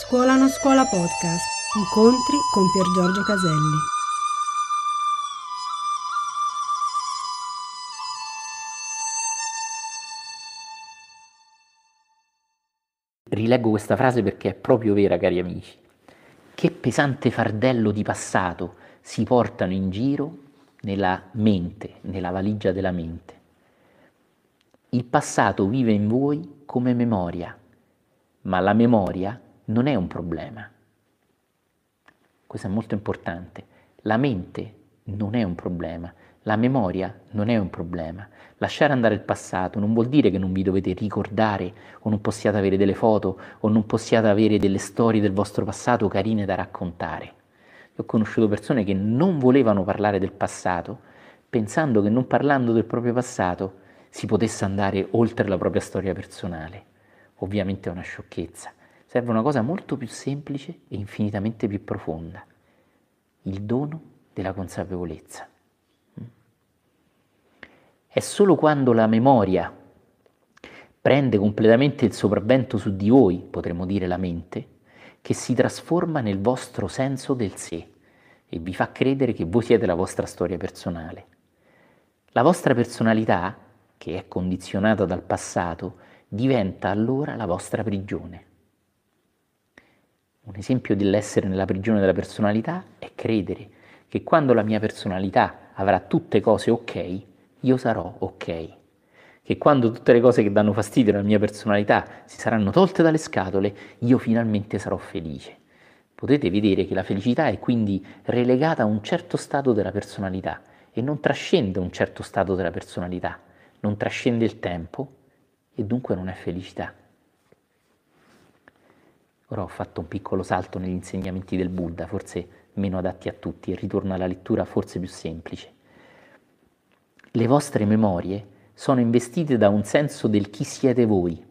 Scuola non scuola podcast. Incontri con Pier Giorgio Caselli. Rileggo questa frase perché è proprio vera, cari amici. Che pesante fardello di passato si portano in giro nella mente, nella valigia della mente. Il passato vive in voi come memoria, ma la memoria non è un problema. Questo è molto importante. La mente non è un problema, la memoria non è un problema. Lasciare andare il passato non vuol dire che non vi dovete ricordare o non possiate avere delle foto o non possiate avere delle storie del vostro passato carine da raccontare. Ho conosciuto persone che non volevano parlare del passato pensando che non parlando del proprio passato si potesse andare oltre la propria storia personale. Ovviamente è una sciocchezza. Serve una cosa molto più semplice e infinitamente più profonda, il dono della consapevolezza. È solo quando la memoria prende completamente il sopravvento su di voi, potremmo dire la mente, che si trasforma nel vostro senso del sé e vi fa credere che voi siete la vostra storia personale. La vostra personalità, che è condizionata dal passato, diventa allora la vostra prigione. Un esempio dell'essere nella prigione della personalità è credere che quando la mia personalità avrà tutte cose ok, io sarò ok. Che quando tutte le cose che danno fastidio alla mia personalità si saranno tolte dalle scatole, io finalmente sarò felice. Potete vedere che la felicità è quindi relegata a un certo stato della personalità e non trascende un certo stato della personalità, non trascende il tempo e dunque non è felicità. Ora ho fatto un piccolo salto negli insegnamenti del Buddha, forse meno adatti a tutti, e ritorno alla lettura forse più semplice. Le vostre memorie sono investite da un senso del chi siete voi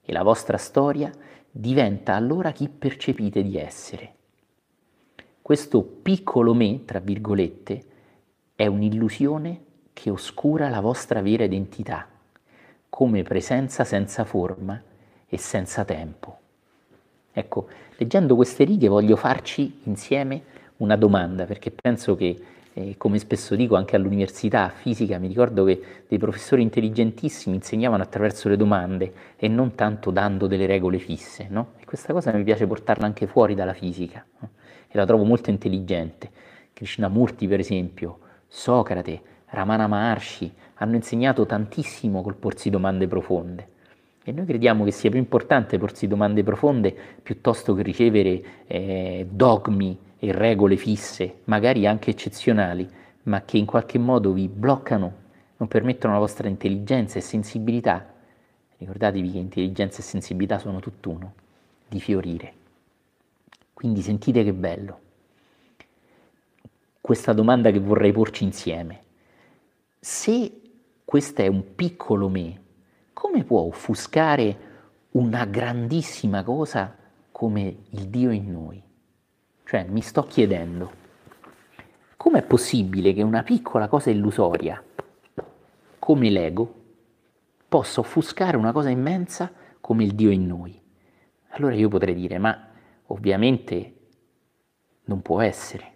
e la vostra storia diventa allora chi percepite di essere. Questo piccolo me, tra virgolette, è un'illusione che oscura la vostra vera identità, come presenza senza forma e senza tempo. Ecco, leggendo queste righe voglio farci insieme una domanda, perché penso che, eh, come spesso dico anche all'università fisica, mi ricordo che dei professori intelligentissimi insegnavano attraverso le domande e non tanto dando delle regole fisse, no? E questa cosa mi piace portarla anche fuori dalla fisica, no? e la trovo molto intelligente. Krishnamurti, per esempio, Socrate, Ramana Maharshi hanno insegnato tantissimo col porsi domande profonde. E noi crediamo che sia più importante porsi domande profonde piuttosto che ricevere eh, dogmi e regole fisse, magari anche eccezionali, ma che in qualche modo vi bloccano, non permettono alla vostra intelligenza e sensibilità. Ricordatevi che intelligenza e sensibilità sono tutt'uno, di fiorire. Quindi sentite che bello. Questa domanda che vorrei porci insieme. Se questo è un piccolo me, come può offuscare una grandissima cosa come il Dio in noi? Cioè, mi sto chiedendo, com'è possibile che una piccola cosa illusoria, come l'ego, possa offuscare una cosa immensa come il Dio in noi? Allora io potrei dire, ma ovviamente non può essere.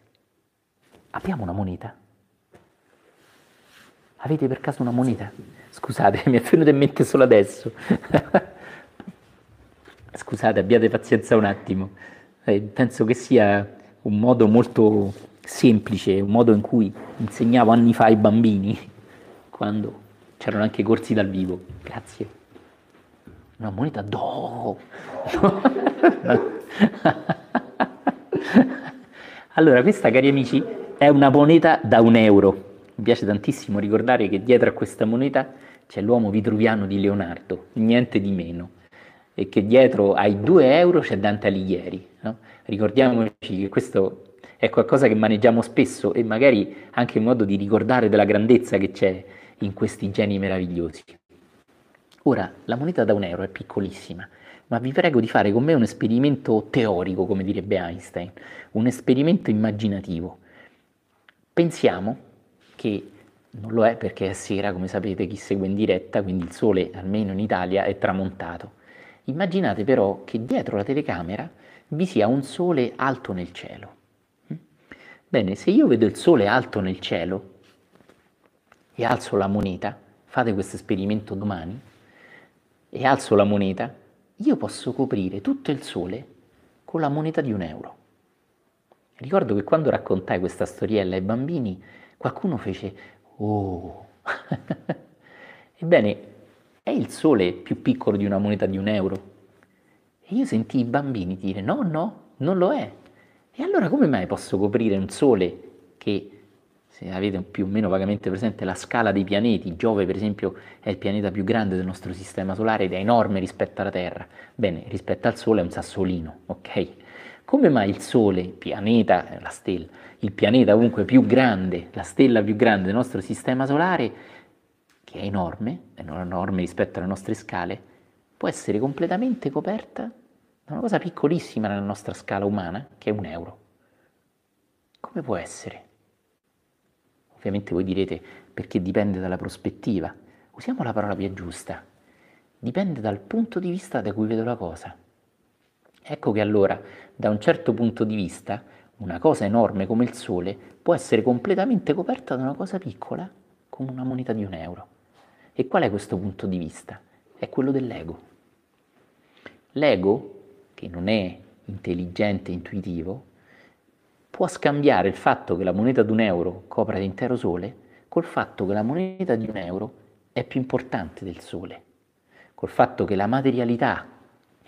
Abbiamo una moneta? Avete per caso una moneta? Scusate, mi è venuto in mente solo adesso. Scusate, abbiate pazienza un attimo. Eh, penso che sia un modo molto semplice, un modo in cui insegnavo anni fa ai bambini, quando c'erano anche corsi dal vivo. Grazie. Una moneta d'oro. allora, questa, cari amici, è una moneta da un euro. Mi piace tantissimo ricordare che dietro a questa moneta c'è l'uomo vitruviano di Leonardo, niente di meno, e che dietro ai 2 euro c'è Dante Alighieri. No? Ricordiamoci che questo è qualcosa che maneggiamo spesso e magari anche in modo di ricordare della grandezza che c'è in questi geni meravigliosi. Ora, la moneta da un euro è piccolissima, ma vi prego di fare con me un esperimento teorico, come direbbe Einstein, un esperimento immaginativo. Pensiamo che non lo è perché è sera, come sapete, chi segue in diretta, quindi il sole, almeno in Italia, è tramontato. Immaginate però che dietro la telecamera vi sia un sole alto nel cielo. Bene, se io vedo il sole alto nel cielo e alzo la moneta, fate questo esperimento domani, e alzo la moneta, io posso coprire tutto il sole con la moneta di un euro. Ricordo che quando raccontai questa storiella ai bambini, qualcuno fece, oh, ebbene, è il sole più piccolo di una moneta di un euro? E io sentii i bambini dire, no, no, non lo è. E allora come mai posso coprire un sole che se avete più o meno vagamente presente la scala dei pianeti, Giove per esempio è il pianeta più grande del nostro sistema solare ed è enorme rispetto alla Terra, bene, rispetto al Sole è un sassolino, ok? Come mai il Sole, il pianeta, la stella, il pianeta comunque più grande, la stella più grande del nostro sistema solare, che è enorme, è enorme rispetto alle nostre scale, può essere completamente coperta da una cosa piccolissima nella nostra scala umana, che è un euro? Come può essere? Ovviamente voi direte perché dipende dalla prospettiva. Usiamo la parola più giusta. Dipende dal punto di vista da cui vedo la cosa. Ecco che allora, da un certo punto di vista, una cosa enorme come il Sole può essere completamente coperta da una cosa piccola come una moneta di un euro. E qual è questo punto di vista? È quello dell'ego. L'ego, che non è intelligente e intuitivo, può scambiare il fatto che la moneta di un euro copra l'intero Sole col fatto che la moneta di un euro è più importante del Sole, col fatto che la materialità,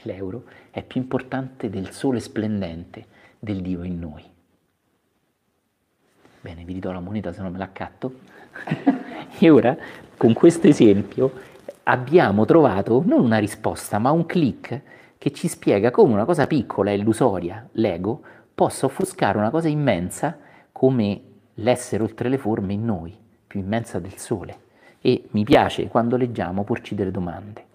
l'euro, è più importante del Sole splendente del Dio in noi. Bene, vi ridò la moneta se non me l'accatto. e ora, con questo esempio, abbiamo trovato non una risposta, ma un click che ci spiega come una cosa piccola illusoria, l'ego, possa offuscare una cosa immensa come l'essere oltre le forme in noi, più immensa del Sole. E mi piace quando leggiamo porci delle domande.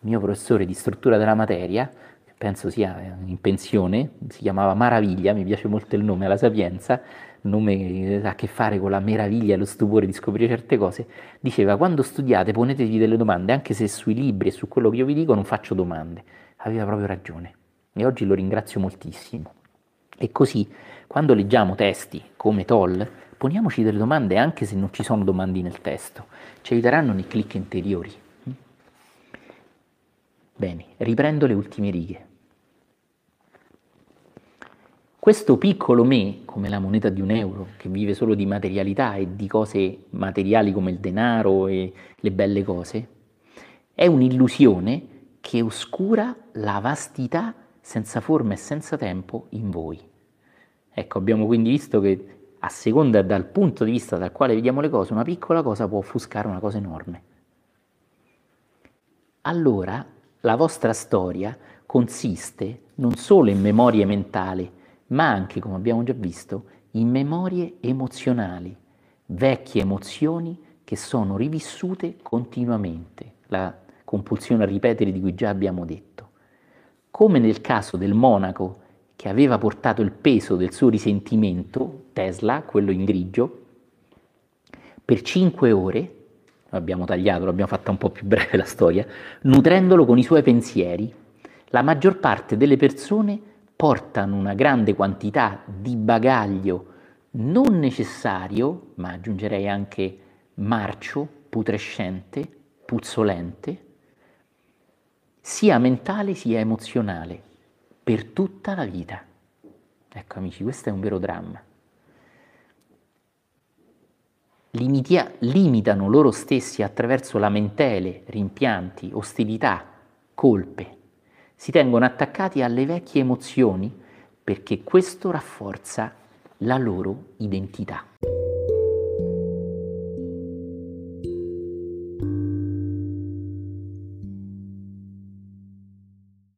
Mio professore di struttura della materia, penso sia in pensione, si chiamava Maraviglia, mi piace molto il nome alla Sapienza, nome che ha a che fare con la meraviglia e lo stupore di scoprire certe cose, diceva quando studiate ponetevi delle domande, anche se sui libri e su quello che io vi dico non faccio domande. Aveva proprio ragione e oggi lo ringrazio moltissimo. E così, quando leggiamo testi come Toll, poniamoci delle domande anche se non ci sono domande nel testo, ci aiuteranno nei click interiori. Bene, riprendo le ultime righe. Questo piccolo me, come la moneta di un euro, che vive solo di materialità e di cose materiali come il denaro e le belle cose, è un'illusione che oscura la vastità senza forma e senza tempo in voi. Ecco, abbiamo quindi visto che a seconda dal punto di vista dal quale vediamo le cose, una piccola cosa può offuscare una cosa enorme. Allora la vostra storia consiste non solo in memorie mentali, ma anche, come abbiamo già visto, in memorie emozionali, vecchie emozioni che sono rivissute continuamente, la compulsione a ripetere di cui già abbiamo detto. Come nel caso del monaco che aveva portato il peso del suo risentimento, Tesla, quello in grigio, per cinque ore, abbiamo tagliato, l'abbiamo fatta un po' più breve la storia, nutrendolo con i suoi pensieri, la maggior parte delle persone portano una grande quantità di bagaglio non necessario, ma aggiungerei anche marcio, putrescente, puzzolente, sia mentale sia emozionale, per tutta la vita. Ecco amici, questo è un vero dramma. Limitia, limitano loro stessi attraverso lamentele, rimpianti, ostilità, colpe. Si tengono attaccati alle vecchie emozioni perché questo rafforza la loro identità.